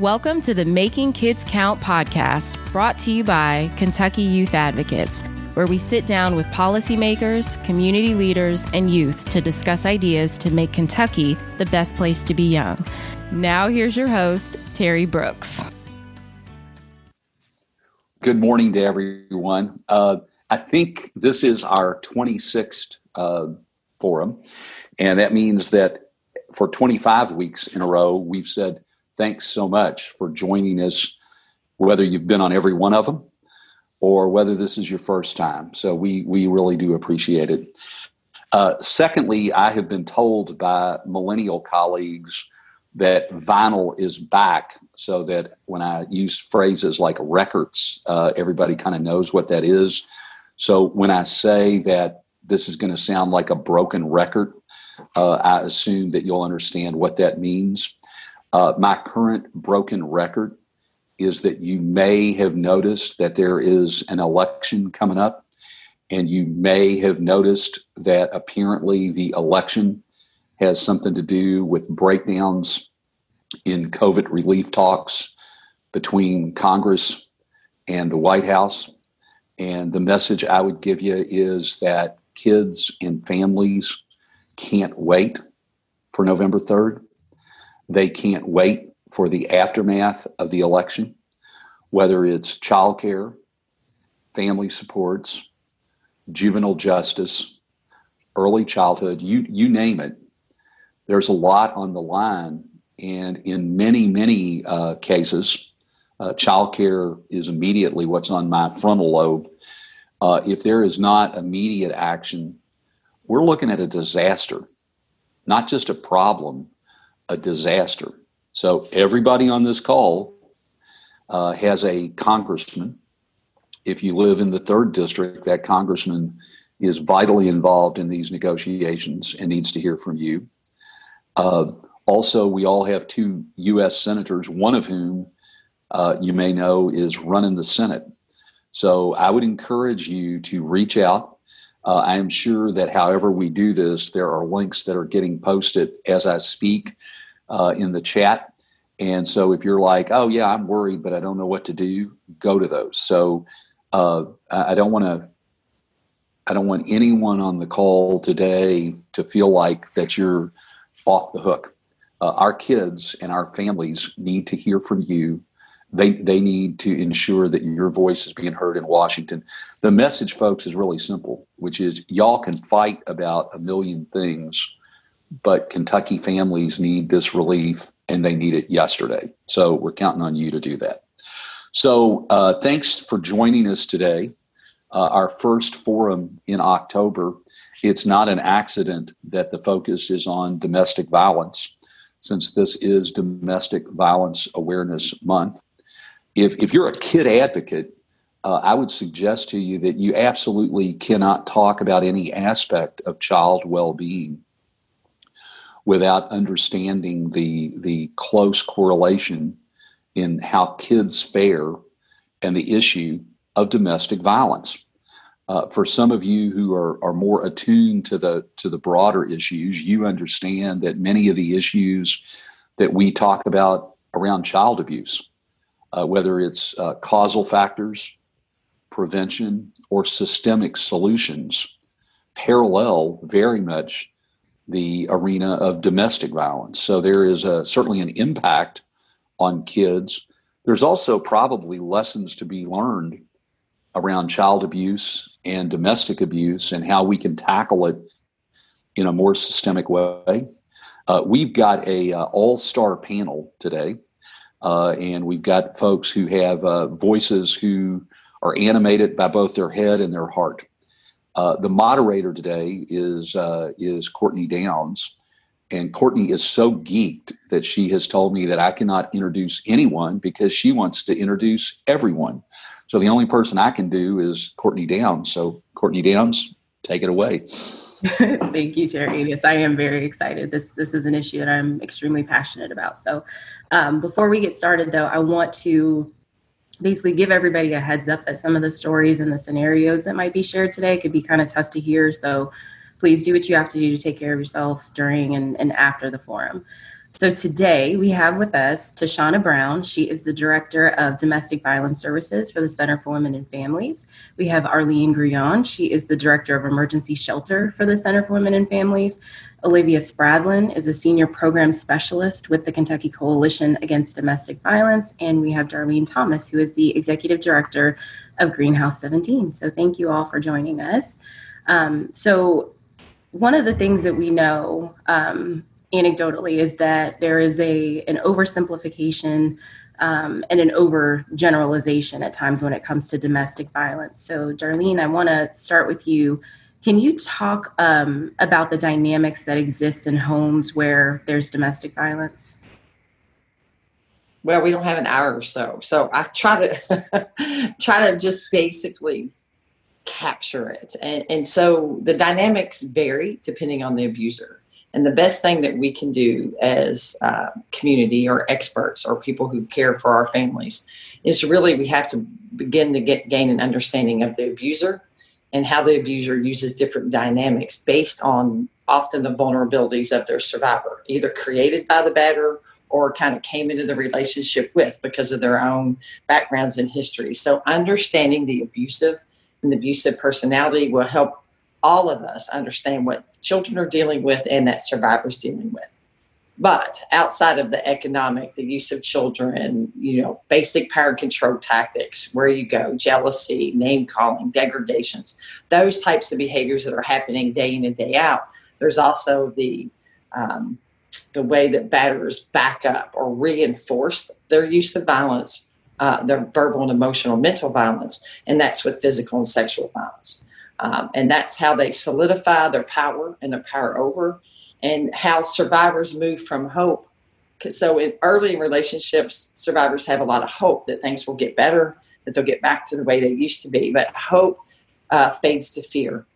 Welcome to the Making Kids Count podcast, brought to you by Kentucky Youth Advocates, where we sit down with policymakers, community leaders, and youth to discuss ideas to make Kentucky the best place to be young. Now, here's your host, Terry Brooks. Good morning to everyone. Uh, I think this is our 26th uh, forum, and that means that for 25 weeks in a row, we've said thanks so much for joining us, whether you've been on every one of them or whether this is your first time. So we we really do appreciate it. Uh, secondly, I have been told by millennial colleagues that vinyl is back, so that when I use phrases like records, uh, everybody kind of knows what that is. So when I say that this is going to sound like a broken record, uh, I assume that you'll understand what that means. Uh, my current broken record is that you may have noticed that there is an election coming up, and you may have noticed that apparently the election has something to do with breakdowns in COVID relief talks between Congress and the White House. And the message I would give you is that kids and families can't wait for November 3rd. They can't wait for the aftermath of the election, whether it's childcare, family supports, juvenile justice, early childhood, you, you name it. There's a lot on the line. And in many, many uh, cases, uh, childcare is immediately what's on my frontal lobe. Uh, if there is not immediate action, we're looking at a disaster, not just a problem, a disaster. So everybody on this call uh, has a congressman. If you live in the third district, that congressman is vitally involved in these negotiations and needs to hear from you. Uh, also, we all have two U.S. senators, one of whom uh, you may know is running the Senate. So I would encourage you to reach out uh, I am sure that however we do this, there are links that are getting posted as I speak uh, in the chat. And so if you're like, oh, yeah, I'm worried, but I don't know what to do, go to those. So uh, I don't want to. I don't want anyone on the call today to feel like that you're off the hook. Uh, our kids and our families need to hear from you they they need to ensure that your voice is being heard in Washington. The message, folks, is really simple, which is y'all can fight about a million things, but Kentucky families need this relief and they need it yesterday. So we're counting on you to do that. So uh, thanks for joining us today. Uh, our first forum in October. It's not an accident that the focus is on domestic violence, since this is Domestic Violence Awareness Month if, if you're a kid advocate, uh, I would suggest to you that you absolutely cannot talk about any aspect of child well being without understanding the, the close correlation in how kids fare and the issue of domestic violence. Uh, for some of you who are, are more attuned to the to the broader issues, you understand that many of the issues that we talk about around child abuse uh, whether it's uh, causal factors, prevention, or systemic solutions, parallel very much the arena of domestic violence. So there is a, certainly an impact on kids. There's also probably lessons to be learned around child abuse and domestic abuse and how we can tackle it in a more systemic way. Uh, we've got a uh, all-star panel today uh, and we've got folks who have uh, voices who are animated by both their head and their heart. Uh, the moderator today is uh, is Courtney Downs, and Courtney is so geeked that she has told me that I cannot introduce anyone because she wants to introduce everyone. So the only person I can do is Courtney Downs. So Courtney Downs, take it away. Thank you, Terry. Yes, I am very excited. This this is an issue that I'm extremely passionate about. So, um, before we get started, though, I want to basically give everybody a heads up that some of the stories and the scenarios that might be shared today could be kind of tough to hear. So, please do what you have to do to take care of yourself during and, and after the forum. So today we have with us Tashana Brown. She is the Director of Domestic Violence Services for the Center for Women and Families. We have Arlene Grullon. She is the Director of Emergency Shelter for the Center for Women and Families. Olivia Spradlin is a Senior Program Specialist with the Kentucky Coalition Against Domestic Violence. And we have Darlene Thomas, who is the Executive Director of Greenhouse 17. So thank you all for joining us. Um, so one of the things that we know um, anecdotally is that there is a an oversimplification um, and an overgeneralization at times when it comes to domestic violence. So, Darlene, I want to start with you. Can you talk um, about the dynamics that exist in homes where there's domestic violence? Well, we don't have an hour or so, so I try to try to just basically capture it, and, and so the dynamics vary depending on the abuser. And the best thing that we can do as uh, community or experts or people who care for our families is really we have to begin to get gain an understanding of the abuser and how the abuser uses different dynamics based on often the vulnerabilities of their survivor, either created by the batter or kind of came into the relationship with because of their own backgrounds and history. So understanding the abusive and the abusive personality will help all of us understand what children are dealing with and that survivors dealing with. But outside of the economic, the use of children, you know, basic power control tactics, where you go, jealousy, name calling, degradations, those types of behaviors that are happening day in and day out. There's also the um, the way that batterers back up or reinforce their use of violence, uh, their verbal and emotional, mental violence, and that's with physical and sexual violence. Um, and that's how they solidify their power and their power over, and how survivors move from hope. So, in early relationships, survivors have a lot of hope that things will get better, that they'll get back to the way they used to be. But hope uh, fades to fear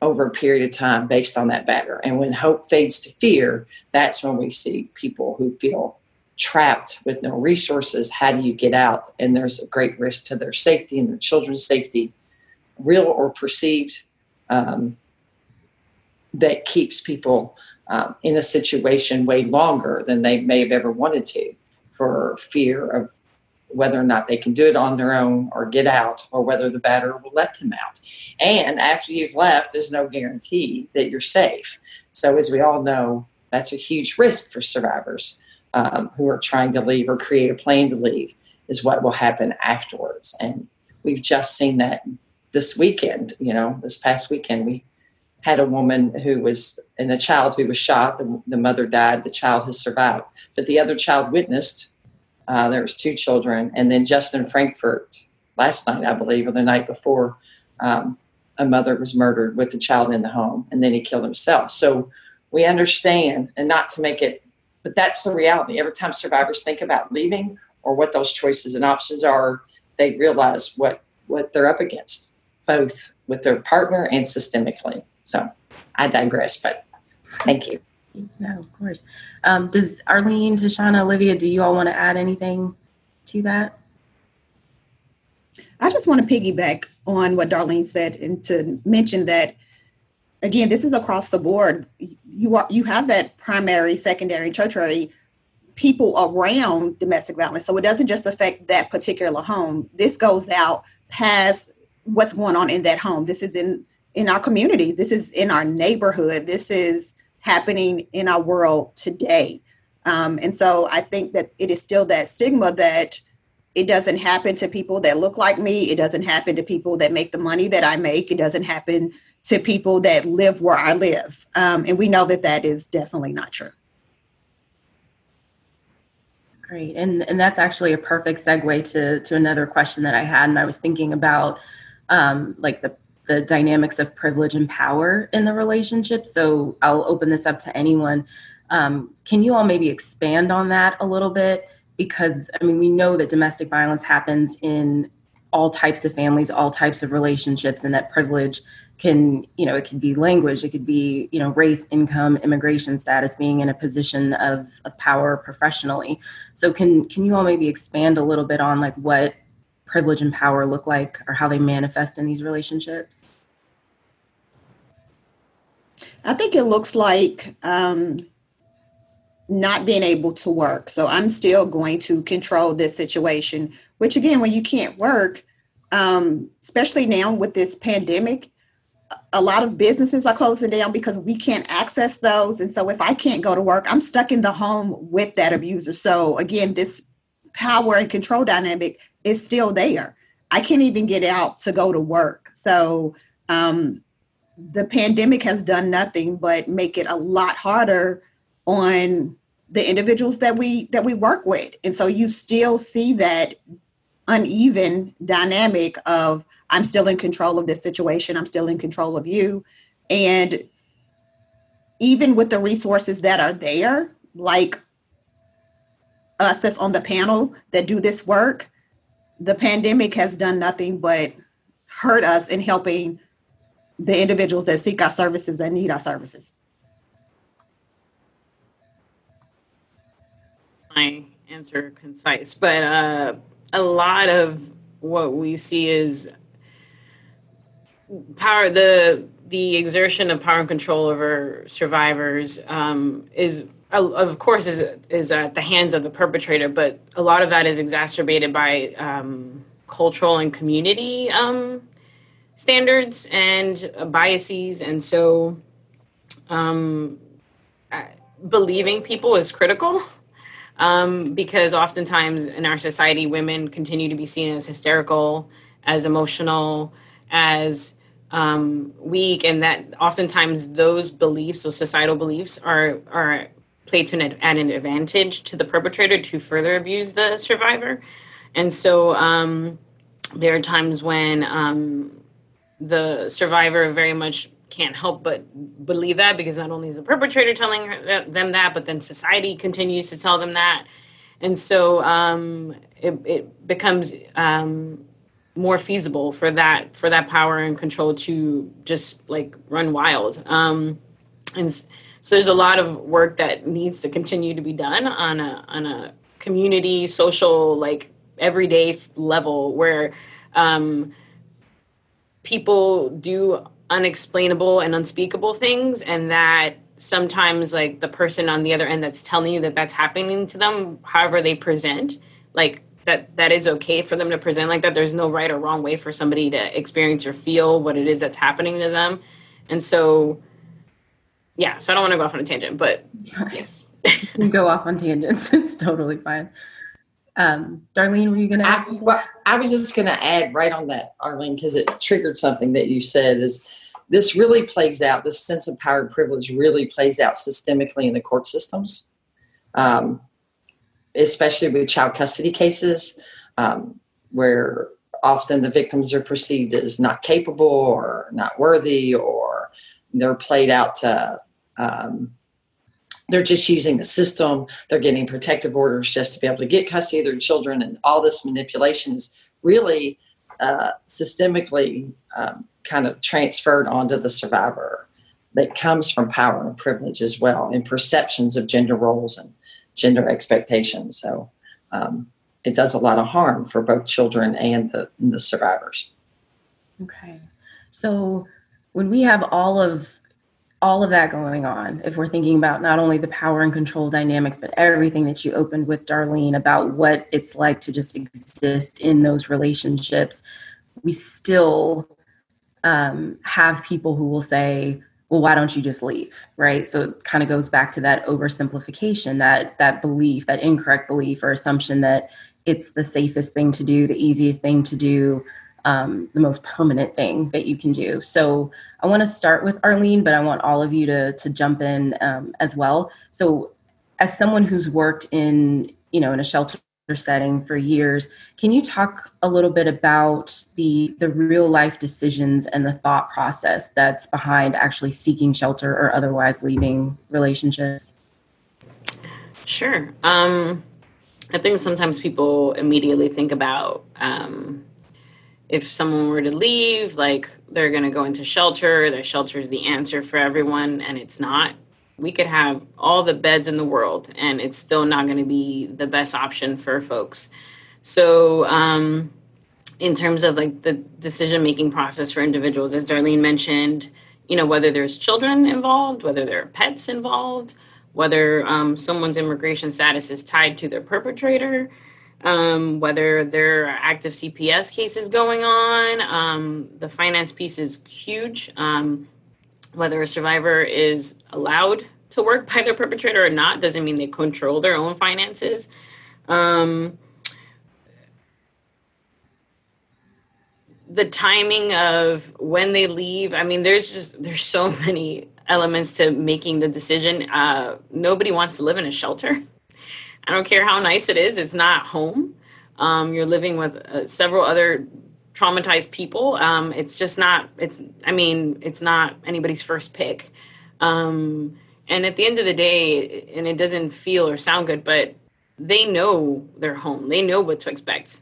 over a period of time based on that batter. And when hope fades to fear, that's when we see people who feel trapped with no resources. How do you get out? And there's a great risk to their safety and their children's safety real or perceived um, that keeps people um, in a situation way longer than they may have ever wanted to for fear of whether or not they can do it on their own or get out or whether the batter will let them out. And after you've left, there's no guarantee that you're safe. So, as we all know, that's a huge risk for survivors um, who are trying to leave or create a plan to leave, is what will happen afterwards. And we've just seen that this weekend, you know, this past weekend, we had a woman who was, and a child who was shot. The, the mother died. The child has survived, but the other child witnessed. Uh, there was two children, and then just in Frankfort last night, I believe, or the night before, um, a mother was murdered with the child in the home, and then he killed himself. So we understand, and not to make it, but that's the reality. Every time survivors think about leaving or what those choices and options are, they realize what what they're up against both with their partner and systemically. So I digress, but thank you. No, of course. Um, does Arlene, Tashana, Olivia, do you all want to add anything to that? I just want to piggyback on what Darlene said and to mention that again, this is across the board. You are you have that primary, secondary, tertiary people around domestic violence. So it doesn't just affect that particular home. This goes out past what's going on in that home. This is in in our community. This is in our neighborhood. This is happening in our world today. Um, and so I think that it is still that stigma that it doesn't happen to people that look like me. It doesn't happen to people that make the money that I make. It doesn't happen to people that live where I live. Um, and we know that that is definitely not true. Great. And, and that's actually a perfect segue to, to another question that I had. And I was thinking about um, like the the dynamics of privilege and power in the relationship. So I'll open this up to anyone. Um, can you all maybe expand on that a little bit? Because I mean, we know that domestic violence happens in all types of families, all types of relationships, and that privilege can, you know, it could be language, it could be, you know, race, income, immigration status, being in a position of, of power professionally. So can can you all maybe expand a little bit on like what privilege and power look like or how they manifest in these relationships? I think it looks like um, not being able to work. So I'm still going to control this situation, which again, when you can't work, um, especially now with this pandemic, a lot of businesses are closing down because we can't access those. And so if I can't go to work, I'm stuck in the home with that abuser. So again, this power and control dynamic is still there. I can't even get out to go to work. So um, the pandemic has done nothing but make it a lot harder on the individuals that we that we work with and so you still see that uneven dynamic of i'm still in control of this situation i'm still in control of you and even with the resources that are there like us that's on the panel that do this work the pandemic has done nothing but hurt us in helping the individuals that seek our services that need our services. My answer concise, but uh, a lot of what we see is power the the exertion of power and control over survivors um, is of course is is at the hands of the perpetrator but a lot of that is exacerbated by um, cultural and community um, standards and biases. And so um, believing people is critical um, because oftentimes in our society, women continue to be seen as hysterical, as emotional, as um, weak, and that oftentimes those beliefs, those societal beliefs, are are played to an, an advantage to the perpetrator to further abuse the survivor. And so um, there are times when um, the survivor very much can't help but believe that because not only is the perpetrator telling that, them that, but then society continues to tell them that. And so um, it, it, becomes um, more feasible for that for that power and control to just like run wild. Um, and so there's a lot of work that needs to continue to be done on a on a community, social, like everyday level where um, people do unexplainable and unspeakable things and that sometimes like the person on the other end that's telling you that that's happening to them however they present like that that is okay for them to present like that. There's no right or wrong way for somebody to experience or feel what it is that's happening to them. And so yeah so i don't want to go off on a tangent but yes. You go off on tangents it's totally fine. Um, Darlene, were you going to add? I, well, I was just going to add right on that, Arlene, because it triggered something that you said is this really plays out, this sense of power and privilege really plays out systemically in the court systems, um, especially with child custody cases, um, where often the victims are perceived as not capable or not worthy, or they're played out to. Um, they're just using the system. They're getting protective orders just to be able to get custody of their children, and all this manipulation is really uh, systemically um, kind of transferred onto the survivor that comes from power and privilege as well and perceptions of gender roles and gender expectations so um, it does a lot of harm for both children and the, and the survivors okay so when we have all of all of that going on if we're thinking about not only the power and control dynamics but everything that you opened with darlene about what it's like to just exist in those relationships we still um, have people who will say, well, why don't you just leave? Right. So it kind of goes back to that oversimplification, that that belief, that incorrect belief or assumption that it's the safest thing to do, the easiest thing to do, um, the most permanent thing that you can do. So I want to start with Arlene, but I want all of you to to jump in um, as well. So as someone who's worked in you know in a shelter setting for years. Can you talk a little bit about the the real life decisions and the thought process that's behind actually seeking shelter or otherwise leaving relationships? Sure. Um, I think sometimes people immediately think about um, if someone were to leave, like they're going to go into shelter. Their shelter is the answer for everyone, and it's not we could have all the beds in the world and it's still not going to be the best option for folks so um, in terms of like the decision making process for individuals as darlene mentioned you know whether there's children involved whether there are pets involved whether um, someone's immigration status is tied to their perpetrator, um, whether there are active CPS cases going on. Um, the finance piece is huge. Um, whether a survivor is allowed to work by their perpetrator or not doesn't mean they control their own finances. Um, the timing of when they leave i mean there's just there's so many elements to making the decision uh, nobody wants to live in a shelter i don't care how nice it is it's not home. Um, you're living with uh, several other traumatized people. Um, it's just not it's i mean it's not anybody's first pick. Um, and at the end of the day and it doesn't feel or sound good but they know their home. They know what to expect.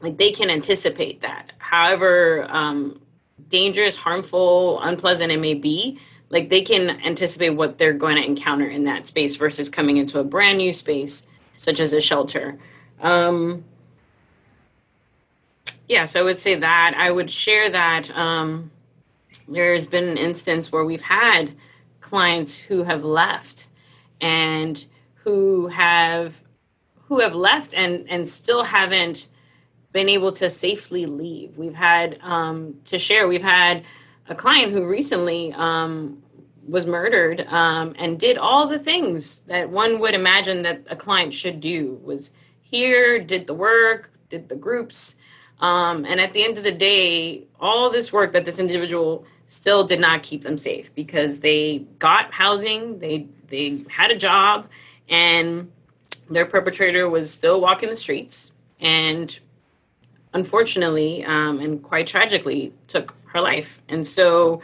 Like they can anticipate that. However um, dangerous harmful unpleasant it may be like they can anticipate what they're going to encounter in that space versus coming into a brand new space such as a shelter um, yeah so i would say that i would share that um, there's been an instance where we've had clients who have left and who have who have left and and still haven't been able to safely leave. We've had um, to share. We've had a client who recently um, was murdered um, and did all the things that one would imagine that a client should do. Was here, did the work, did the groups, um, and at the end of the day, all this work that this individual still did not keep them safe because they got housing, they they had a job, and their perpetrator was still walking the streets and unfortunately um, and quite tragically took her life and so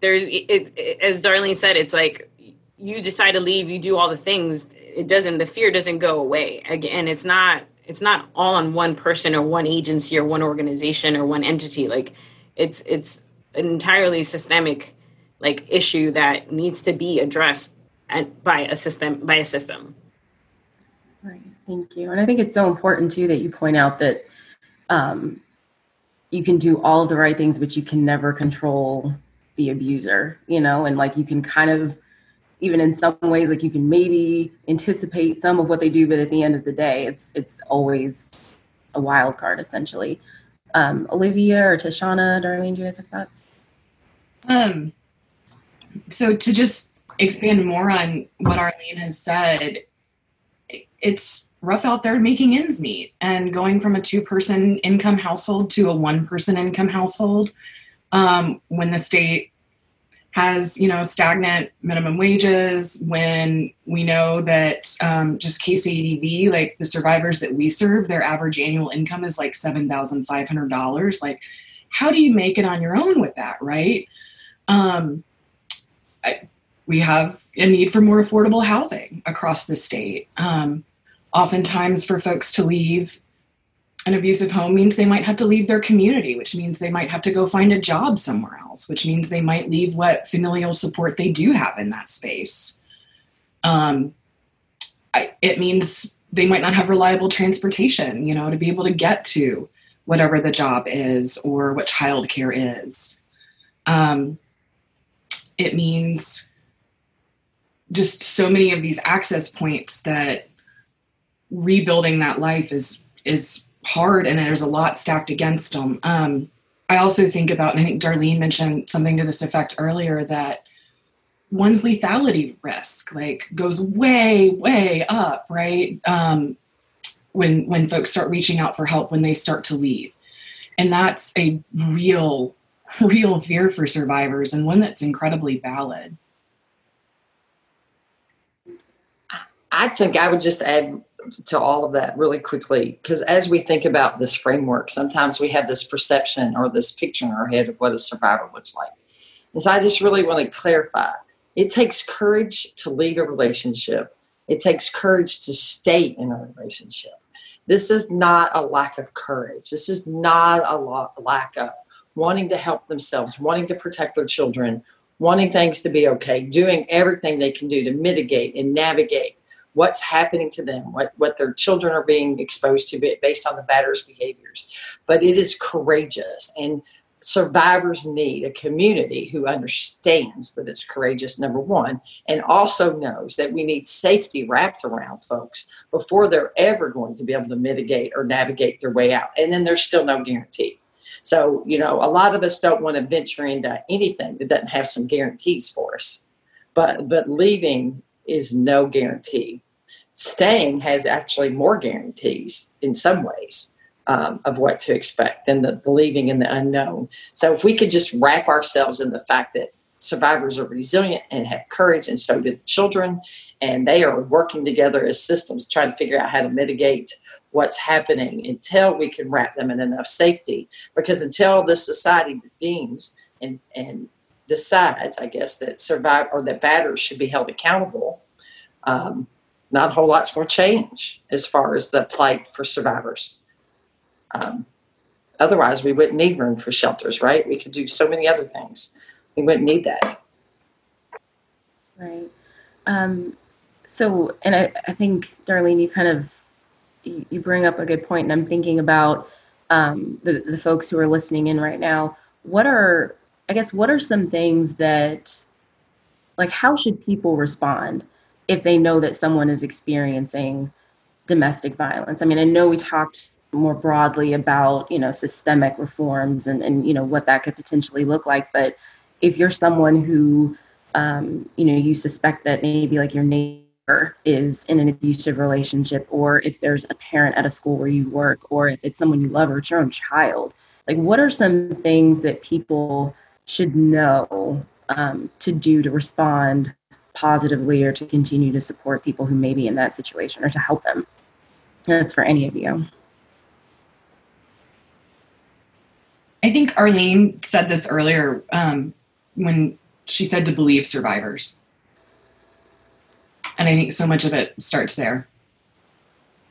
there's it, it, as darlene said it's like you decide to leave you do all the things it doesn't the fear doesn't go away again it's not it's not all on one person or one agency or one organization or one entity like it's it's an entirely systemic like issue that needs to be addressed at, by a system by a system Right. Thank you. And I think it's so important too that you point out that um, you can do all of the right things, but you can never control the abuser, you know, and like you can kind of, even in some ways, like you can maybe anticipate some of what they do, but at the end of the day, it's it's always a wild card essentially. Um, Olivia or Tashana, Darlene, do you guys have thoughts? Um, so to just expand more on what Arlene has said, it's rough out there making ends meet and going from a two person income household to a one person income household um, when the state has you know stagnant minimum wages when we know that um, just KCADV like the survivors that we serve their average annual income is like $7500 like how do you make it on your own with that right? Um, I, we have a need for more affordable housing across the state. Um, oftentimes for folks to leave an abusive home means they might have to leave their community, which means they might have to go find a job somewhere else, which means they might leave what familial support they do have in that space. Um, I, it means they might not have reliable transportation, you know, to be able to get to whatever the job is or what childcare is. Um, it means just so many of these access points that rebuilding that life is is hard and there's a lot stacked against them. Um, I also think about, and I think Darlene mentioned something to this effect earlier that one's lethality risk like goes way, way up, right? Um, when when folks start reaching out for help when they start to leave, and that's a real, real fear for survivors and one that's incredibly valid. I think I would just add to all of that really quickly because as we think about this framework, sometimes we have this perception or this picture in our head of what a survivor looks like. And so I just really want to clarify it takes courage to lead a relationship, it takes courage to stay in a relationship. This is not a lack of courage. This is not a lack of wanting to help themselves, wanting to protect their children, wanting things to be okay, doing everything they can do to mitigate and navigate what's happening to them, what, what their children are being exposed to based on the batter's behaviors. But it is courageous. And survivors need a community who understands that it's courageous, number one, and also knows that we need safety wrapped around folks before they're ever going to be able to mitigate or navigate their way out. And then there's still no guarantee. So, you know, a lot of us don't want to venture into anything that doesn't have some guarantees for us. But but leaving is no guarantee. Staying has actually more guarantees in some ways um, of what to expect than the believing in the unknown. So if we could just wrap ourselves in the fact that survivors are resilient and have courage, and so do the children, and they are working together as systems trying to figure out how to mitigate what's happening until we can wrap them in enough safety. Because until the society deems and, and decides, I guess, that survive or that batters should be held accountable, um, not a whole lot's going to change as far as the plight for survivors. Um, otherwise, we wouldn't need room for shelters, right? We could do so many other things. We wouldn't need that. Right. Um, so, and I, I think, Darlene, you kind of you, bring up a good point, and I'm thinking about um, the the folks who are listening in right now. What are, I guess, what are some things that, like, how should people respond if they know that someone is experiencing domestic violence? I mean, I know we talked more broadly about you know systemic reforms and and you know what that could potentially look like but if you're someone who um, you know you suspect that maybe like your neighbor is in an abusive relationship or if there's a parent at a school where you work or if it's someone you love or it's your own child like what are some things that people should know um, to do to respond positively or to continue to support people who may be in that situation or to help them that's for any of you I think Arlene said this earlier um, when she said to believe survivors. And I think so much of it starts there.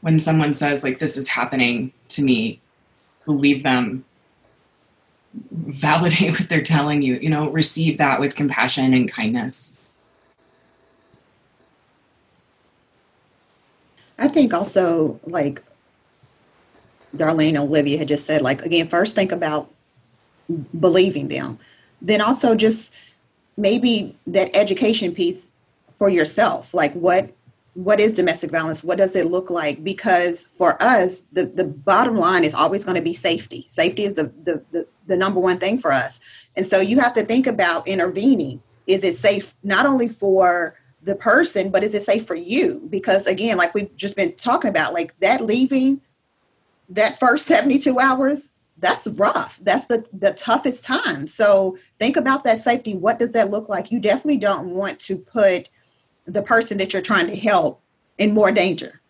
When someone says, like, this is happening to me, believe them, validate what they're telling you, you know, receive that with compassion and kindness. I think also, like Darlene Olivia had just said, like, again, first think about believing them. Then also just maybe that education piece for yourself, like what what is domestic violence? What does it look like? Because for us, the, the bottom line is always going to be safety. Safety is the, the, the, the number one thing for us. And so you have to think about intervening. Is it safe not only for the person, but is it safe for you? Because again, like we've just been talking about, like that leaving that first 72 hours that's rough. That's the the toughest time. So think about that safety. What does that look like? You definitely don't want to put the person that you're trying to help in more danger,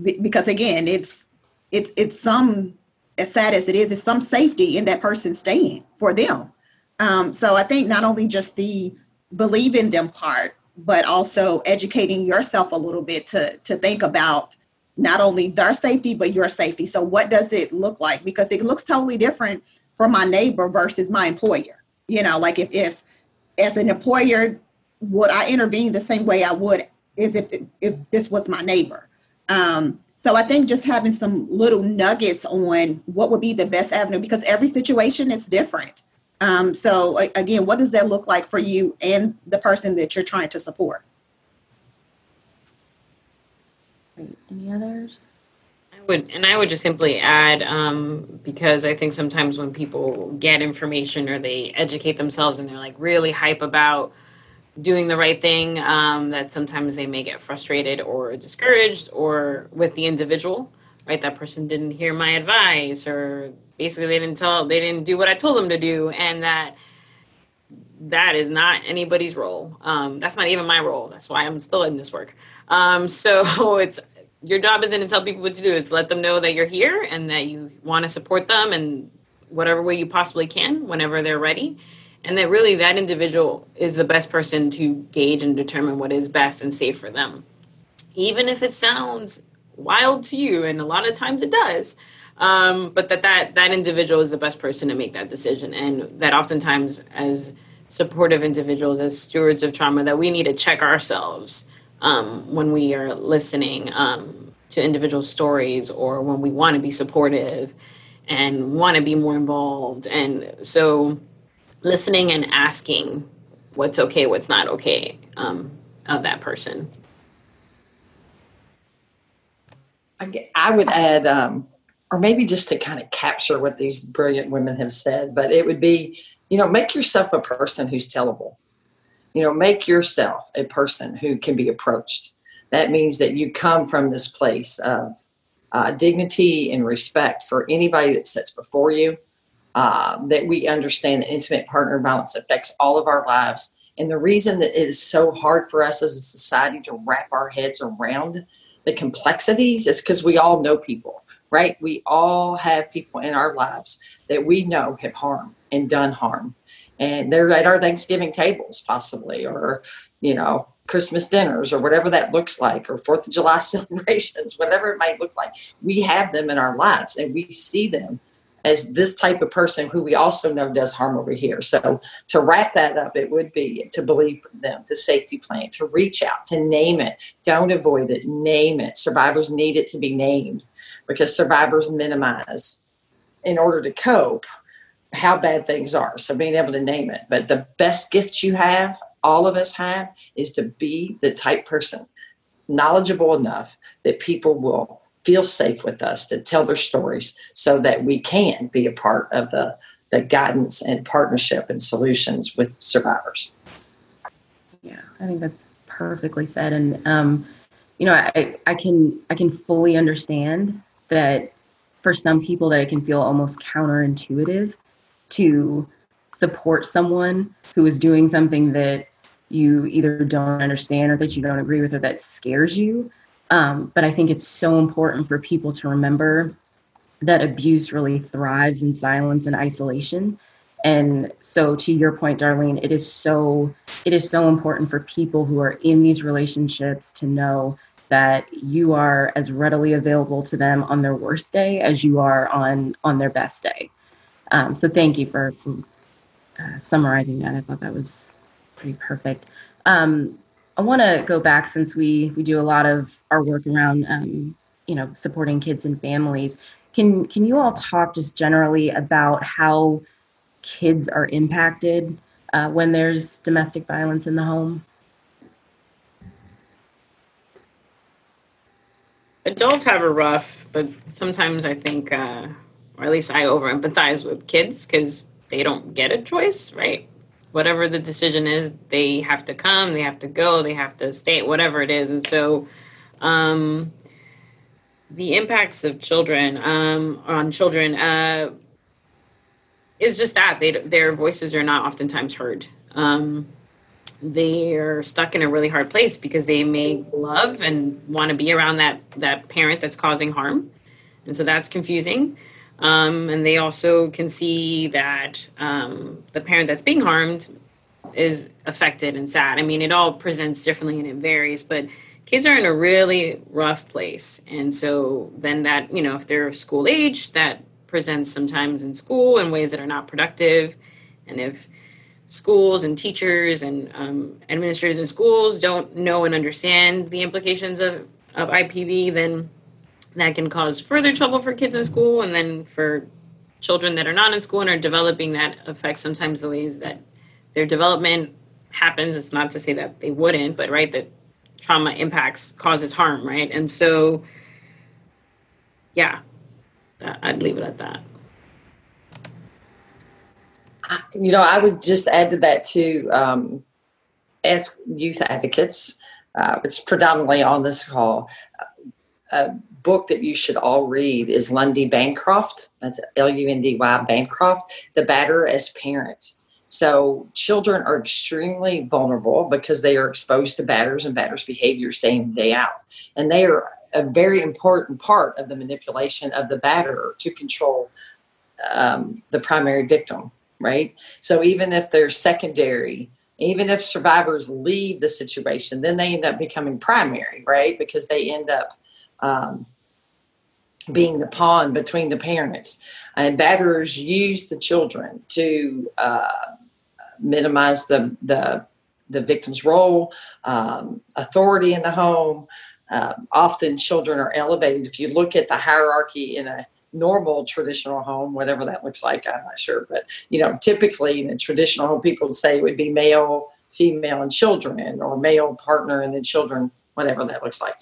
because again, it's it's it's some as sad as it is, it's some safety in that person staying for them. Um, so I think not only just the believe in them part, but also educating yourself a little bit to to think about not only their safety but your safety. So what does it look like? Because it looks totally different for my neighbor versus my employer. You know like if if as an employer would i intervene the same way i would as if if this was my neighbor? Um so i think just having some little nuggets on what would be the best avenue because every situation is different um so again what does that look like for you and the person that you're trying to support Great. Any others? I would, and I would just simply add, um, because I think sometimes when people get information or they educate themselves and they're like really hype about doing the right thing, um, that sometimes they may get frustrated or discouraged or with the individual, right? That person didn't hear my advice or basically they didn't tell, they didn't do what I told them to do. And that that is not anybody's role. Um, that's not even my role. That's why I'm still in this work. Um, so it's your job isn't to tell people what to do. It's let them know that you're here and that you want to support them in whatever way you possibly can whenever they're ready. And that really that individual is the best person to gauge and determine what is best and safe for them. Even if it sounds wild to you, and a lot of times it does. Um, but that, that that individual is the best person to make that decision. And that oftentimes as supportive individuals, as stewards of trauma, that we need to check ourselves um, when we are listening um, to individual stories or when we want to be supportive and want to be more involved. And so listening and asking what's okay, what's not okay um, of that person. I, would add, um, or maybe just to kind of capture what these brilliant women have said, but it would be, you know, make yourself a person who's tellable. You know, make yourself a person who can be approached. That means that you come from this place of uh, dignity and respect for anybody that sits before you. Uh, that we understand that intimate partner violence affects all of our lives. And the reason that it is so hard for us as a society to wrap our heads around the complexities is because we all know people, right? We all have people in our lives that we know have harmed and done harm. And they're at our Thanksgiving tables, possibly, or, you know, Christmas dinners, or whatever that looks like, or Fourth of July celebrations, whatever it might look like. We have them in our lives and we see them as this type of person who we also know does harm over here. So to wrap that up, it would be to believe them, the safety plan, to reach out, to name it. Don't avoid it, name it. Survivors need it to be named because survivors minimize in order to cope how bad things are. So being able to name it. But the best gift you have, all of us have, is to be the type person knowledgeable enough that people will feel safe with us to tell their stories so that we can be a part of the, the guidance and partnership and solutions with survivors. Yeah, I think that's perfectly said. And, um, you know, I, I can, I can fully understand that for some people that it can feel almost counterintuitive to support someone who is doing something that you either don't understand or that you don't agree with or that scares you um, but I think it's so important for people to remember that abuse really thrives in silence and isolation. And so to your point, Darlene, it is so it is so important for people who are in these relationships to know that you are as readily available to them on their worst day as you are on on their best day. Um, so thank you for, uh, summarizing that. I thought that was pretty perfect. Um, I want to go back since we we do a lot of our work around um, you know supporting kids and families. Can can you all talk just generally about how kids are impacted uh, when there's domestic violence in the home? Adults have a rough, but sometimes I think, uh, or at least I over empathize with kids because they don't get a choice, right? Whatever the decision is, they have to come, they have to go, they have to stay, whatever it is. And so, um, the impacts of children um, on children uh, is just that they their voices are not oftentimes heard. Um, they are stuck in a really hard place because they may love and want to be around that that parent that's causing harm, and so that's confusing. Um, and they also can see that um, the parent that's being harmed is affected and sad. I mean, it all presents differently and it varies, but kids are in a really rough place. And so then that, you know, if they're of school age, that presents sometimes in school in ways that are not productive. And if schools and teachers and um, administrators in schools don't know and understand the implications of, of IPV, then that can cause further trouble for kids in school and then for children that are not in school and are developing that affects sometimes the ways that their development happens. It's not to say that they wouldn't but right that trauma impacts causes harm right? And so yeah i'd leave it at that. You know i would just add to that too um, as youth advocates uh, it's predominantly on this call uh, book that you should all read is Lundy Bancroft. That's L U N D Y Bancroft, The Batter as Parents. So children are extremely vulnerable because they are exposed to batters and batters' behaviors day in day out. And they are a very important part of the manipulation of the batter to control um, the primary victim, right? So even if they're secondary, even if survivors leave the situation, then they end up becoming primary, right? Because they end up um, being the pawn between the parents. And batterers use the children to uh, minimize the, the, the victim's role, um, authority in the home. Uh, often children are elevated. If you look at the hierarchy in a normal traditional home, whatever that looks like, I'm not sure. But, you know, typically in a traditional home, people would say it would be male, female, and children, or male partner and then children, whatever that looks like.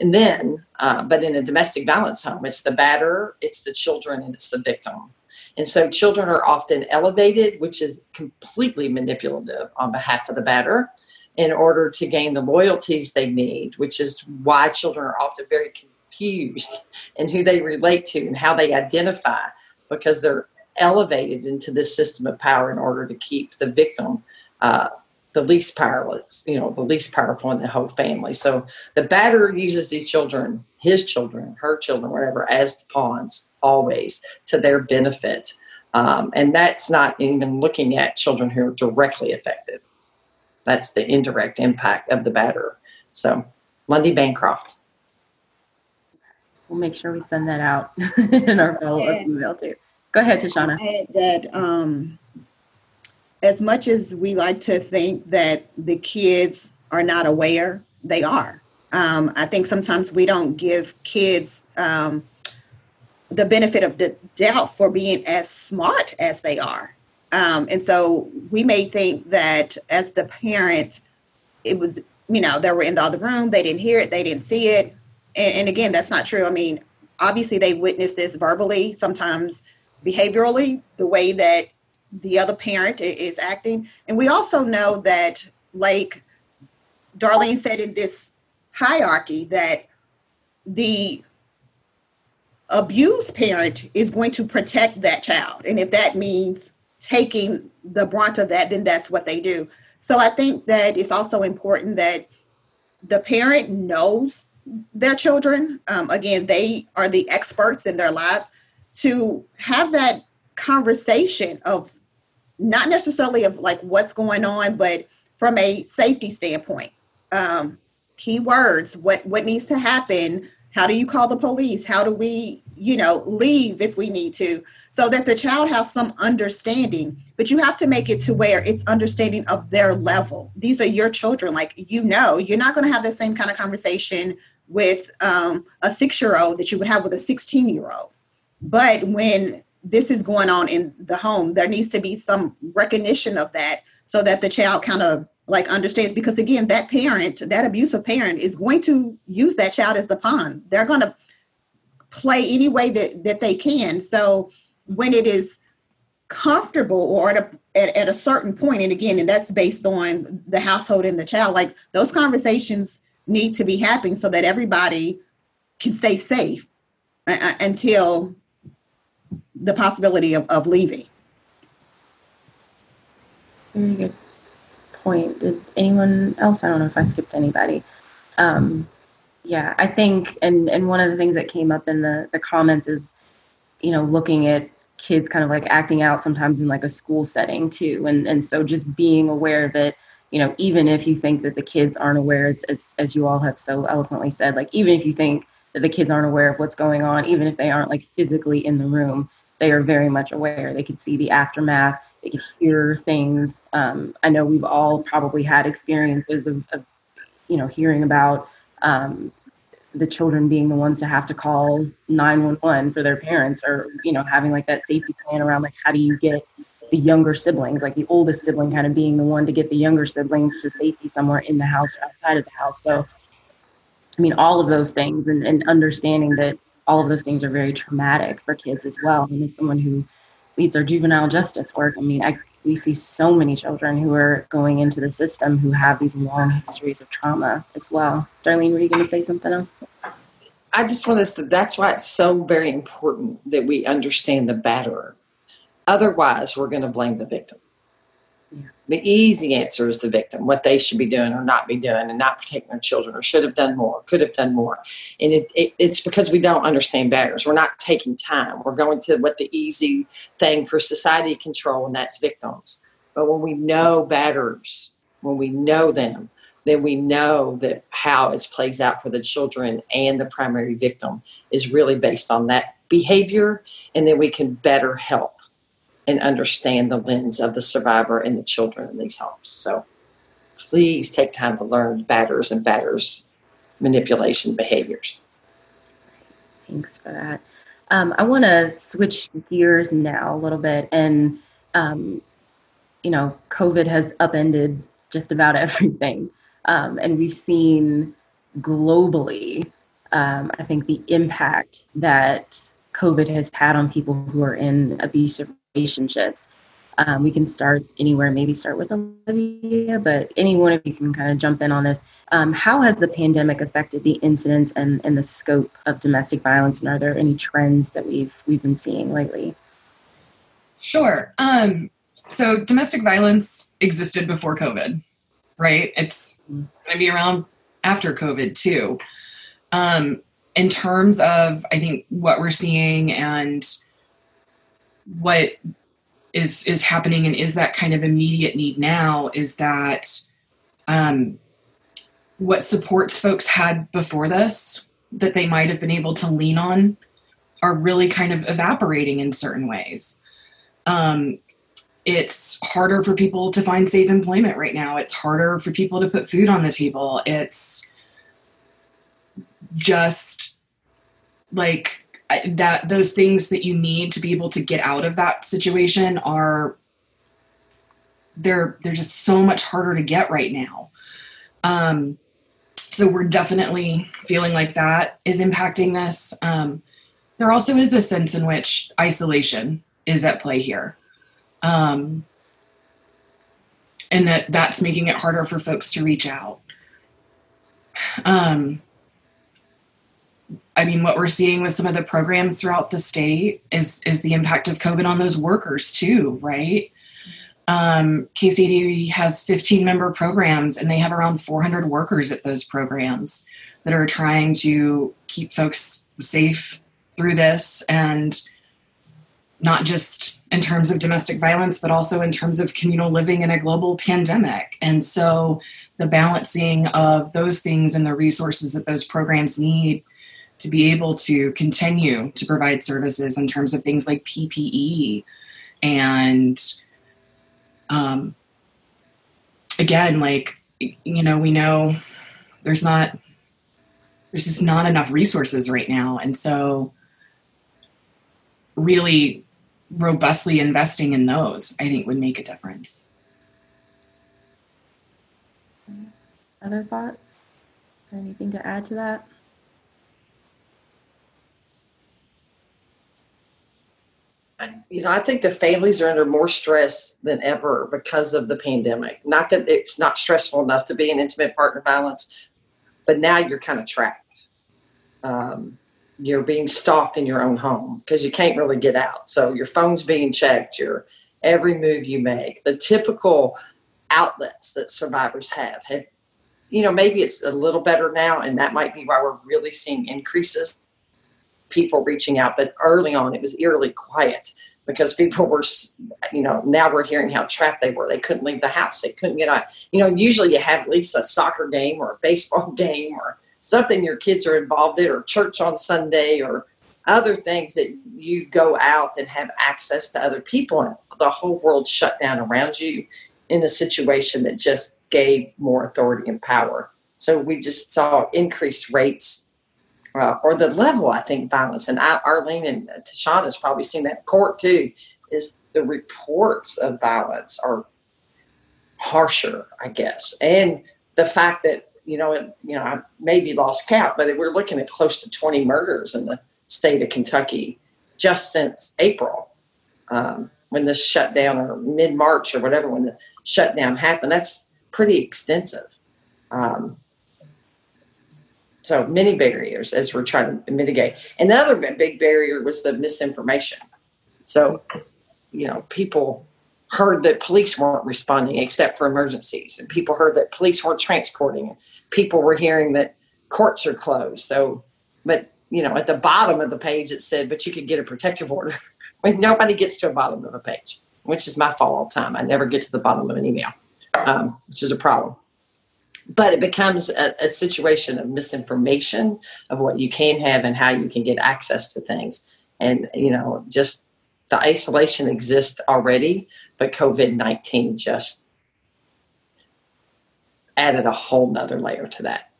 And then, uh, but in a domestic violence home, it's the batter, it's the children, and it's the victim. And so children are often elevated, which is completely manipulative on behalf of the batter in order to gain the loyalties they need, which is why children are often very confused in who they relate to and how they identify because they're elevated into this system of power in order to keep the victim uh, the least powerless, you know, the least powerful in the whole family. So the batter uses these children, his children, her children, whatever, as pawns always to their benefit. Um, and that's not even looking at children who are directly affected. That's the indirect impact of the batter. So Lundy Bancroft. We'll make sure we send that out in our follow-up email too. Go ahead, Tashana. That um, as much as we like to think that the kids are not aware, they are. Um, I think sometimes we don't give kids um, the benefit of the doubt for being as smart as they are. Um, and so we may think that as the parent, it was, you know, they were in the other room, they didn't hear it, they didn't see it. And, and again, that's not true. I mean, obviously they witnessed this verbally, sometimes behaviorally, the way that the other parent is acting. And we also know that, like Darlene said in this hierarchy, that the abused parent is going to protect that child. And if that means taking the brunt of that, then that's what they do. So I think that it's also important that the parent knows their children. Um, again, they are the experts in their lives to have that conversation of not necessarily of like what's going on, but from a safety standpoint. Um, keywords, what what needs to happen? How do you call the police? How do we, you know, leave if we need to? So that the child has some understanding, but you have to make it to where it's understanding of their level. These are your children, like you know, you're not going to have the same kind of conversation with um, a six year old that you would have with a 16 year old. But when this is going on in the home. There needs to be some recognition of that so that the child kind of like understands because again that parent that abusive parent is going to use that child as the pawn. They're going to play any way that that they can. So when it is comfortable or at a, at, at a certain point and again and that's based on the household and the child like those conversations need to be happening so that everybody can stay safe uh, uh until the possibility of, of leaving. Very good point. Did anyone else? I don't know if I skipped anybody. Um, yeah, I think, and and one of the things that came up in the the comments is, you know, looking at kids kind of like acting out sometimes in like a school setting too, and and so just being aware that you know even if you think that the kids aren't aware as as, as you all have so eloquently said, like even if you think that the kids aren't aware of what's going on, even if they aren't like physically in the room, they are very much aware. They could see the aftermath. They could hear things. Um, I know we've all probably had experiences of, of you know, hearing about um, the children being the ones to have to call 911 for their parents or, you know, having like that safety plan around like how do you get the younger siblings, like the oldest sibling kind of being the one to get the younger siblings to safety somewhere in the house or outside of the house. So, I mean, all of those things and, and understanding that all of those things are very traumatic for kids as well. And as someone who leads our juvenile justice work, I mean, I, we see so many children who are going into the system who have these long histories of trauma as well. Darlene, were you going to say something else? I just want to, that's why it's so very important that we understand the batterer. Otherwise, we're going to blame the victim. The easy answer is the victim, what they should be doing or not be doing, and not protecting their children, or should have done more, could have done more. And it, it, it's because we don't understand barriers. We're not taking time. We're going to what the easy thing for society to control, and that's victims. But when we know batters, when we know them, then we know that how it plays out for the children and the primary victim is really based on that behavior, and then we can better help and understand the lens of the survivor and the children in these homes. So please take time to learn batters and batters manipulation behaviors. Thanks for that. Um, I want to switch gears now a little bit. And, um, you know, COVID has upended just about everything. Um, and we've seen globally, um, I think, the impact that COVID has had on people who are in abusive relationships. Um, we can start anywhere, maybe start with Olivia, but any one of you can kind of jump in on this. Um, how has the pandemic affected the incidence and, and the scope of domestic violence, and are there any trends that we've we've been seeing lately? Sure. Um, so domestic violence existed before COVID, right? It's going to be around after COVID too. Um, in terms of, I think what we're seeing and what is is happening and is that kind of immediate need now is that um, what supports folks had before this that they might have been able to lean on are really kind of evaporating in certain ways. Um, it's harder for people to find safe employment right now. It's harder for people to put food on the table. It's just like that those things that you need to be able to get out of that situation are they're they're just so much harder to get right now. Um so we're definitely feeling like that is impacting this. Um there also is a sense in which isolation is at play here. Um and that that's making it harder for folks to reach out. Um I mean, what we're seeing with some of the programs throughout the state is is the impact of COVID on those workers too, right? Um, KCD has 15 member programs, and they have around 400 workers at those programs that are trying to keep folks safe through this, and not just in terms of domestic violence, but also in terms of communal living in a global pandemic. And so, the balancing of those things and the resources that those programs need to be able to continue to provide services in terms of things like PPE and um, again, like you know, we know there's not there's just not enough resources right now, and so really robustly investing in those, I think, would make a difference. Other thoughts? Anything to add to that? You know, I think the families are under more stress than ever because of the pandemic. Not that it's not stressful enough to be in intimate partner violence, but now you're kind of trapped. Um, you're being stalked in your own home because you can't really get out. So your phone's being checked. Your every move you make, the typical outlets that survivors have, have you know, maybe it's a little better now, and that might be why we're really seeing increases people reaching out, but early on it was eerily quiet because people were, you know, now we're hearing how trapped they were. They couldn't leave the house. They couldn't get out. You know, usually you have at least a soccer game or a baseball game or something your kids are involved in or church on Sunday or other things that you go out and have access to other people and the whole world shut down around you in a situation that just gave more authority and power. So we just saw increased rates uh, or the level, I think, violence. And I, Arlene and Tashana has probably seen that in court too, is the reports of violence are harsher, I guess. And the fact that, you know, it, you know, I maybe lost count, but we're looking at close to 20 murders in the state of Kentucky just since April um, when this shutdown or mid March or whatever, when the shutdown happened. That's pretty extensive. Um, so many barriers as we're trying to mitigate. Another big barrier was the misinformation. So, you know, people heard that police weren't responding except for emergencies, and people heard that police weren't transporting. People were hearing that courts are closed. So, but you know, at the bottom of the page it said, "But you could get a protective order." when nobody gets to the bottom of a page, which is my fault all the time. I never get to the bottom of an email, um, which is a problem but it becomes a, a, situation of misinformation of what you can have and how you can get access to things. And you know just the isolation exists already but covid-19 just added a whole nother layer to that.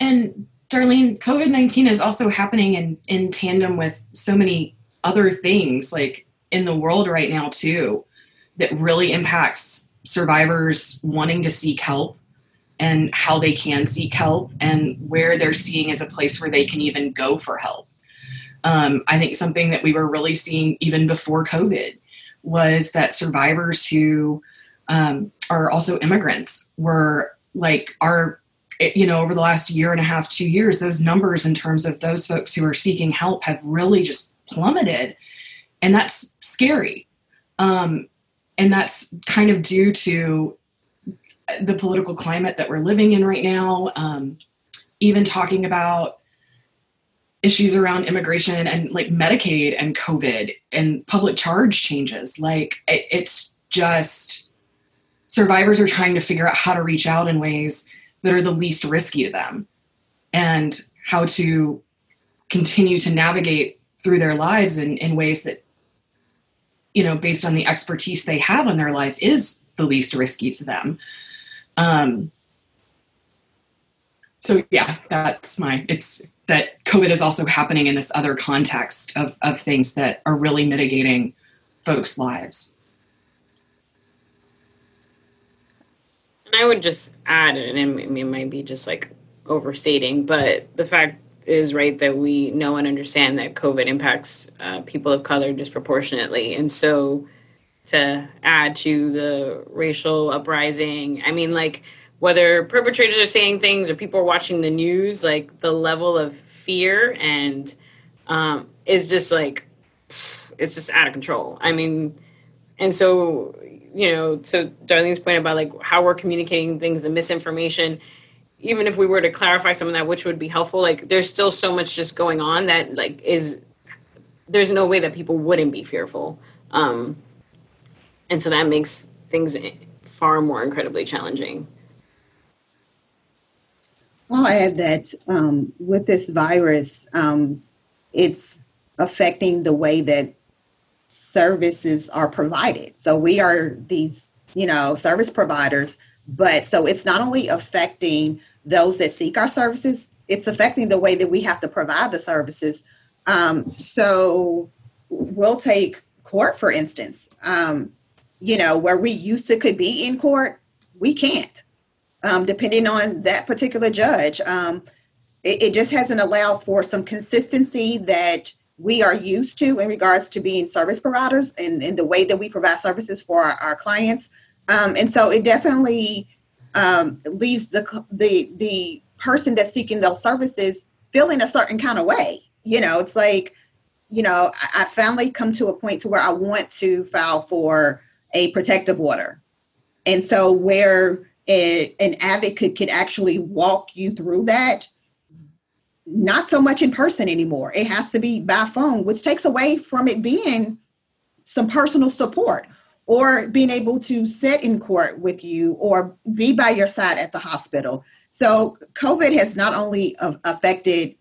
And Darlene, COVID 19 is also happening in, in tandem with so many other things like in the world right now, too, that really impacts survivors wanting to seek help and how they can seek help and where they're seeing as a place where they can even go for help. Um, I think something that we were really seeing even before COVID was that survivors who um, are also immigrants were like our you know over the last year and a half two years those numbers in terms of those folks who are seeking help have really just plummeted and that's scary um, and that's kind of due to the political climate that we're living in right now um, even talking about issues around immigration and like medicaid and covid and public charge changes. Like it, it's just survivors are trying to figure out how to reach out in ways that are the least risky to them and how to continue to navigate through their lives in, in ways that you know based on the expertise they have in their life is the least risky to them. Um so yeah that's my it's that covid is also happening in this other context of of things that are really mitigating folks lives. And I would just add, and it might be just like overstating, but the fact is right that we know and understand that COVID impacts uh, people of color disproportionately. And so to add to the racial uprising, I mean, like whether perpetrators are saying things or people are watching the news, like the level of fear and um, is just like, it's just out of control. I mean, and so you know, to Darlene's point about like how we're communicating things and misinformation, even if we were to clarify some of that, which would be helpful, like there's still so much just going on that like is there's no way that people wouldn't be fearful. Um, and so that makes things far more incredibly challenging. I'll add that um, with this virus, um, it's affecting the way that services are provided. So we are these, you know, service providers, but so it's not only affecting those that seek our services, it's affecting the way that we have to provide the services. Um, so we'll take court, for instance, um, you know, where we used to could be in court, we can't, um, depending on that particular judge. Um, it, it just hasn't allowed for some consistency that we are used to in regards to being service providers and, and the way that we provide services for our, our clients. Um, and so it definitely um, leaves the, the, the person that's seeking those services feeling a certain kind of way. You know, it's like, you know, I, I finally come to a point to where I want to file for a protective order. And so where an advocate could actually walk you through that not so much in person anymore. It has to be by phone, which takes away from it being some personal support or being able to sit in court with you or be by your side at the hospital. So COVID has not only affected,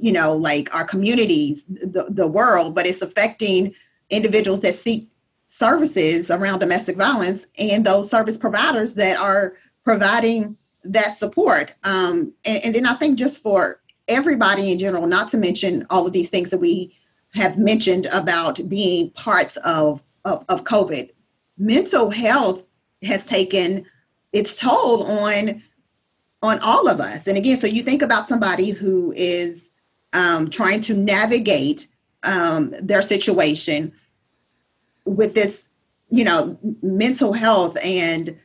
you know, like our communities, the, the world, but it's affecting individuals that seek services around domestic violence and those service providers that are providing that support. Um, and, and then I think just for everybody in general, not to mention all of these things that we have mentioned about being parts of, of, of COVID. Mental health has taken its toll on on all of us. And again, so you think about somebody who is um, trying to navigate um, their situation with this, you know, mental health and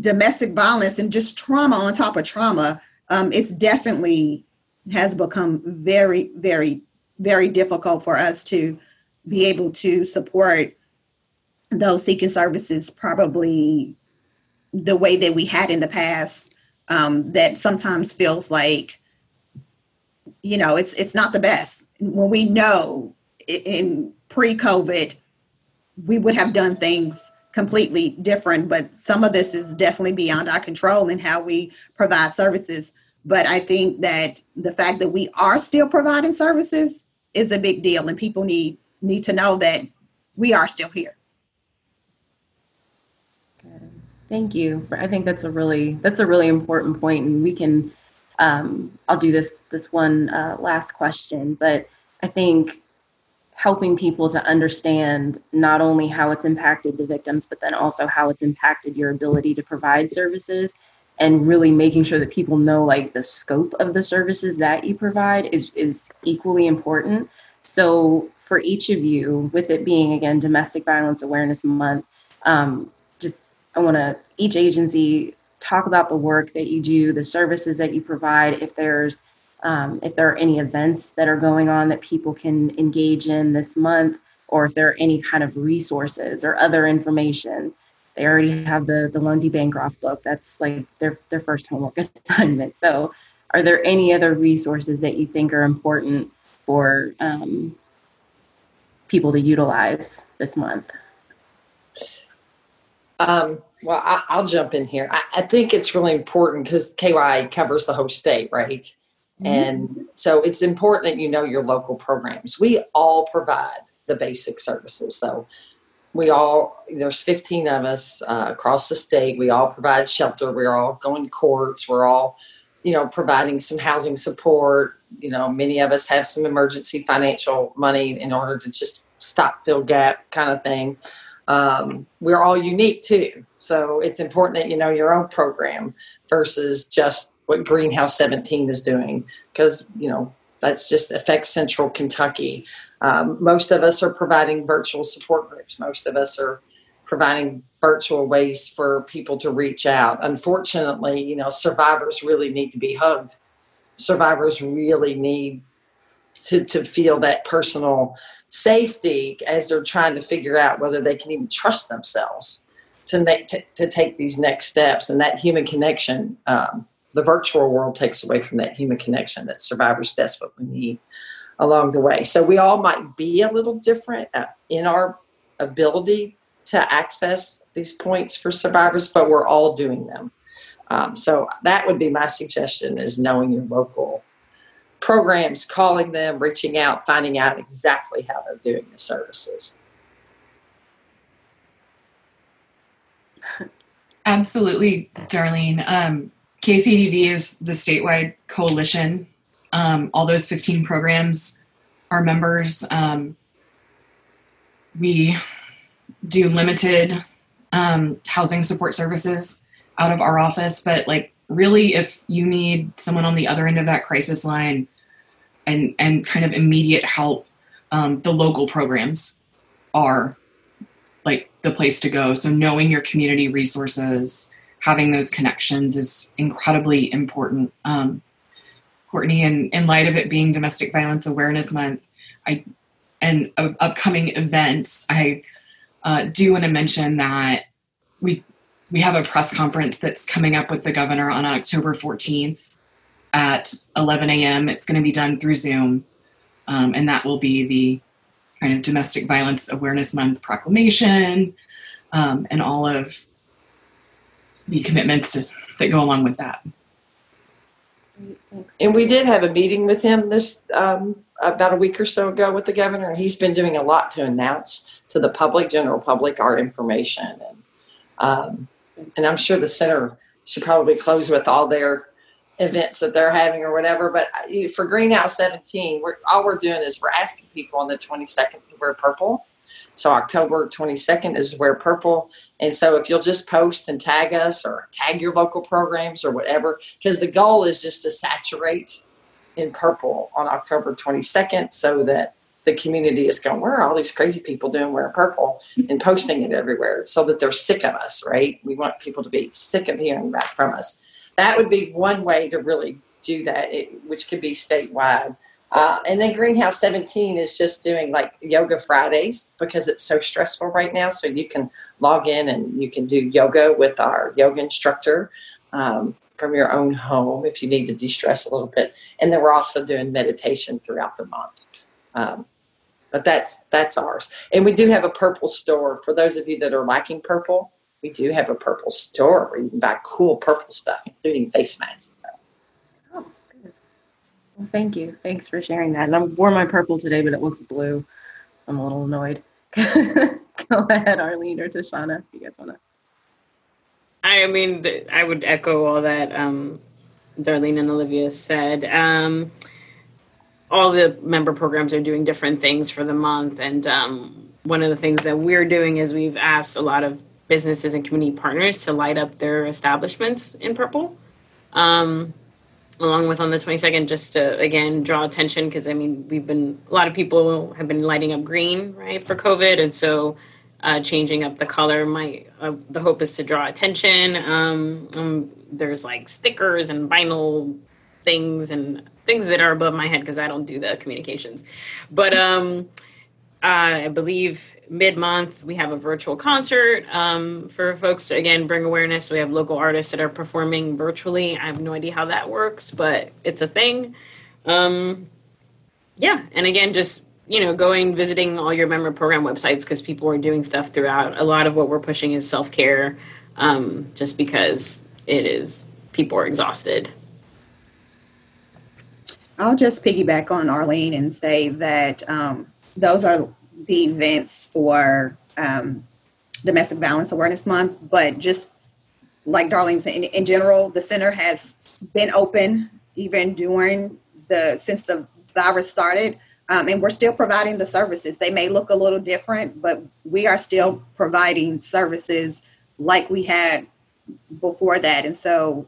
domestic violence and just trauma on top of trauma. Um, it's definitely has become very, very, very difficult for us to be able to support those seeking services probably the way that we had in the past um, that sometimes feels like you know it's it's not the best. When we know in pre-covid we would have done things completely different but some of this is definitely beyond our control in how we provide services. But I think that the fact that we are still providing services is a big deal, and people need need to know that we are still here. Thank you. I think that's a really that's a really important point, and we can um, I'll do this this one uh, last question, but I think helping people to understand not only how it's impacted the victims, but then also how it's impacted your ability to provide services and really making sure that people know like the scope of the services that you provide is is equally important. So for each of you, with it being again Domestic Violence Awareness Month, um, just I want to each agency talk about the work that you do, the services that you provide. If there's um, if there are any events that are going on that people can engage in this month, or if there are any kind of resources or other information. They already have the the Lundy Bancroft book. That's like their their first homework assignment. So, are there any other resources that you think are important for um, people to utilize this month? Um, well, I, will jump in here. I, I, think it's really important because KY covers the whole state, right? Mm-hmm. And so it's important that you know your local programs. We all provide the basic services. So we all, there's 15 of us uh, across the state. We all provide shelter. We're all going to courts. We're all, you know, providing some housing support. You know, many of us have some emergency financial money in order to just stop, fill gap kind of thing um, we're all unique too. So it's important that you know your own program versus just what Greenhouse 17 is doing because you know that's just affects Central Kentucky. Um, most of us are providing virtual support groups. Most of us are providing virtual ways for people to reach out. Unfortunately, you know, survivors really need to be hugged. Survivors really need to, to feel that personal safety as they're trying to figure out whether they can even trust themselves to make to, to take these next steps. And that human connection um, the virtual world takes away from that human connection that survivors desperately need along the way. So we all might be a little different uh, in our ability to access these points for survivors but we're all doing them um, so that would be my suggestion is knowing your local programs, calling them, reaching out, finding out exactly how they're doing the services. Absolutely, Darlene. Um, KCDV is the statewide coalition. Um, all those 15 programs are members. Um, we do limited um, housing support services out of our office, but like really if you need someone on the other end of that crisis line and and kind of immediate help um, the local programs are like the place to go. So knowing your community resources having those connections is incredibly important. Um, courtney in, in light of it being domestic violence awareness month i and uh, upcoming events i uh, do want to mention that we have a press conference that's coming up with the governor on October 14th at 11 a.m. It's going to be done through Zoom, um, and that will be the kind of Domestic Violence Awareness Month proclamation um, and all of the commitments that go along with that. And we did have a meeting with him this um, about a week or so ago with the governor, and he's been doing a lot to announce to the public, general public, our information and um, and I'm sure the center should probably close with all their events that they're having or whatever. But for Greenhouse 17, we're, all we're doing is we're asking people on the 22nd to wear purple. So October 22nd is wear purple. And so if you'll just post and tag us or tag your local programs or whatever, because the goal is just to saturate in purple on October 22nd so that the community is going, where are all these crazy people doing wearing purple and posting it everywhere so that they're sick of us, right? We want people to be sick of hearing back from us. That would be one way to really do that, which could be statewide. Uh, and then Greenhouse 17 is just doing like yoga Fridays because it's so stressful right now. So you can log in and you can do yoga with our yoga instructor um, from your own home if you need to de stress a little bit. And then we're also doing meditation throughout the month. Um, but that's that's ours. And we do have a purple store for those of you that are liking purple. We do have a purple store where you can buy cool purple stuff, including face masks. Oh, good. Well, thank you. Thanks for sharing that. And I wore my purple today, but it looks blue. So I'm a little annoyed. Go ahead, Arlene or Tashana, if you guys want to. I mean, I would echo all that. Um, Darlene and Olivia said. Um, all the member programs are doing different things for the month. And um, one of the things that we're doing is we've asked a lot of businesses and community partners to light up their establishments in purple. Um, along with on the 22nd, just to again draw attention because I mean, we've been a lot of people have been lighting up green, right, for COVID. And so uh, changing up the color. My uh, the hope is to draw attention. Um, um, there's like stickers and vinyl things and things that are above my head because I don't do the communications. But um, I believe mid month we have a virtual concert um, for folks to again bring awareness. We have local artists that are performing virtually. I have no idea how that works, but it's a thing. Um, yeah, and again, just you know, going visiting all your member program websites because people are doing stuff throughout. A lot of what we're pushing is self care, um, just because it is people are exhausted I'll just piggyback on Arlene and say that um, those are the events for um, Domestic Violence Awareness Month, but just like Darlene said, in, in, general, the center has been open even during the since the virus started, um, and we're still providing the services. They may look a little different, but we are still providing services like we had before that, and so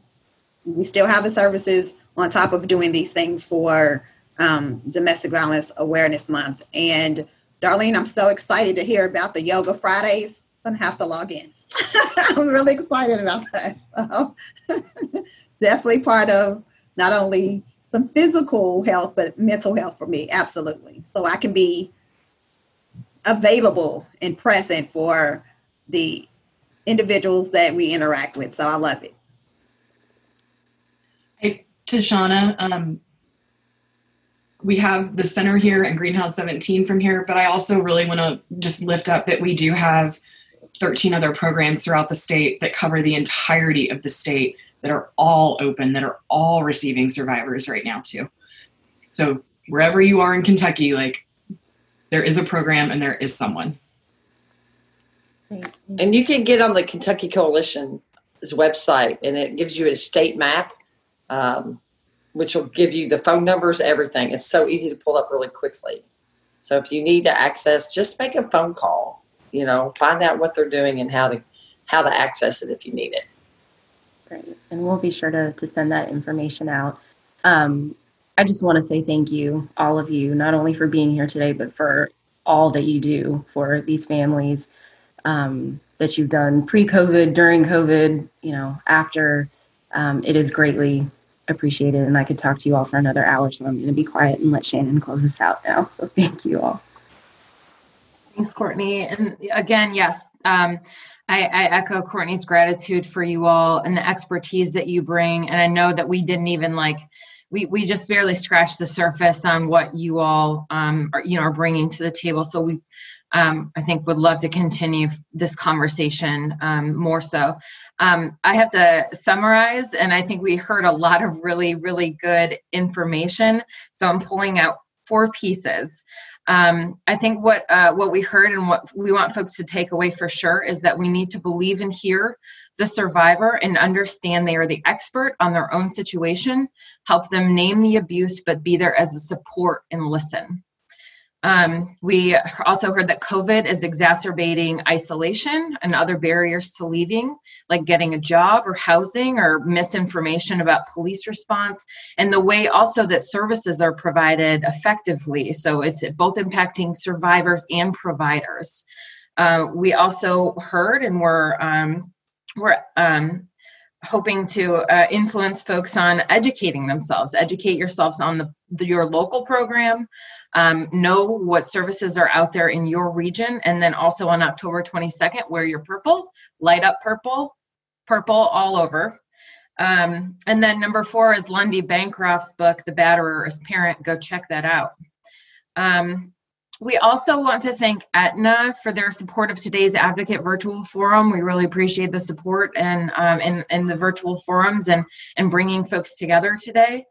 we still have the services on top of doing these things for um, Domestic Violence Awareness Month. And Darlene, I'm so excited to hear about the Yoga Fridays. I'm gonna have to log in. I'm really excited about that. So, definitely part of not only some physical health, but mental health for me. Absolutely. So I can be available and present for the individuals that we interact with. So I love it Tashana. Um, we have the center here and Greenhouse 17 from here, but I also really want to just lift up that we do have 13 other programs throughout the state that cover the entirety of the state that are all open, that are all receiving survivors right now, too. So wherever you are in Kentucky, like there is a program and there is someone. And you can get on the Kentucky Coalition's website and it gives you a state map um, which will give you the phone numbers, everything. It's so easy to pull up really quickly. So if you need to access, just make a phone call. You know, find out what they're doing and how to how to access it if you need it. Great, and we'll be sure to to send that information out. Um, I just want to say thank you, all of you, not only for being here today, but for all that you do for these families um, that you've done pre-COVID, during COVID, you know, after. Um, it is greatly appreciate it. And I could talk to you all for another hour. So I'm going to be quiet and let Shannon close us out now. So thank you all. Thanks, Courtney. And again, yes, um, I, I, echo Courtney's gratitude for you all and the expertise that you bring. And I know that we didn't even like, we, we just barely scratched the surface on what you all um, are, you know, are bringing to the table. So we um, I think would love to continue this conversation um, more so. Um, I have to summarize, and I think we heard a lot of really, really good information. So I'm pulling out four pieces. Um, I think what uh, what we heard and what we want folks to take away for sure is that we need to believe and hear the survivor and understand they are the expert on their own situation. Help them name the abuse, but be there as a support and listen. Um, we also heard that COVID is exacerbating isolation and other barriers to leaving, like getting a job or housing or misinformation about police response, and the way also that services are provided effectively. So it's both impacting survivors and providers. Uh, we also heard and we're, um, we're um, hoping to uh, influence folks on educating themselves educate yourselves on the, the your local program um, know what services are out there in your region and then also on october 22nd wear your purple light up purple purple all over um, and then number four is lundy bancroft's book the batterer parent go check that out um, we also want to thank Aetna for their support of today's Advocate Virtual Forum. We really appreciate the support and um, in, in the virtual forums and, and bringing folks together today.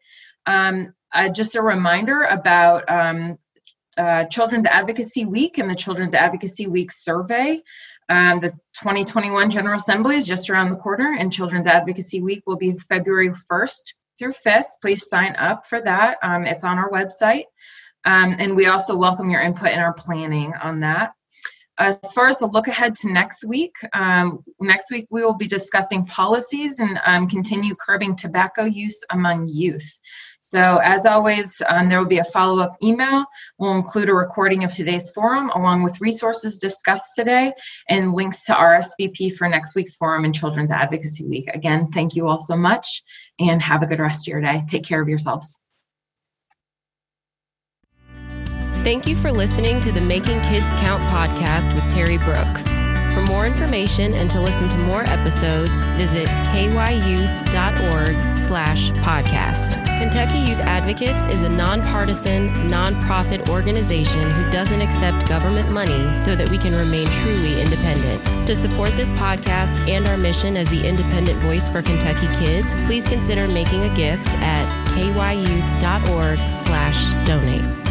Um, uh, just a reminder about um, uh, Children's Advocacy Week and the Children's Advocacy Week survey. Um, the 2021 General Assembly is just around the corner, and Children's Advocacy Week will be February 1st through 5th. Please sign up for that. Um, it's on our website. Um, and we also welcome your input in our planning on that. As far as the look ahead to next week, um, next week we will be discussing policies and um, continue curbing tobacco use among youth. So, as always, um, there will be a follow up email. We'll include a recording of today's forum along with resources discussed today and links to RSVP for next week's forum and Children's Advocacy Week. Again, thank you all so much and have a good rest of your day. Take care of yourselves. Thank you for listening to the Making Kids Count podcast with Terry Brooks. For more information and to listen to more episodes, visit kyyouth.org slash podcast. Kentucky Youth Advocates is a nonpartisan, nonprofit organization who doesn't accept government money so that we can remain truly independent. To support this podcast and our mission as the independent voice for Kentucky kids, please consider making a gift at kyyouth.org slash donate.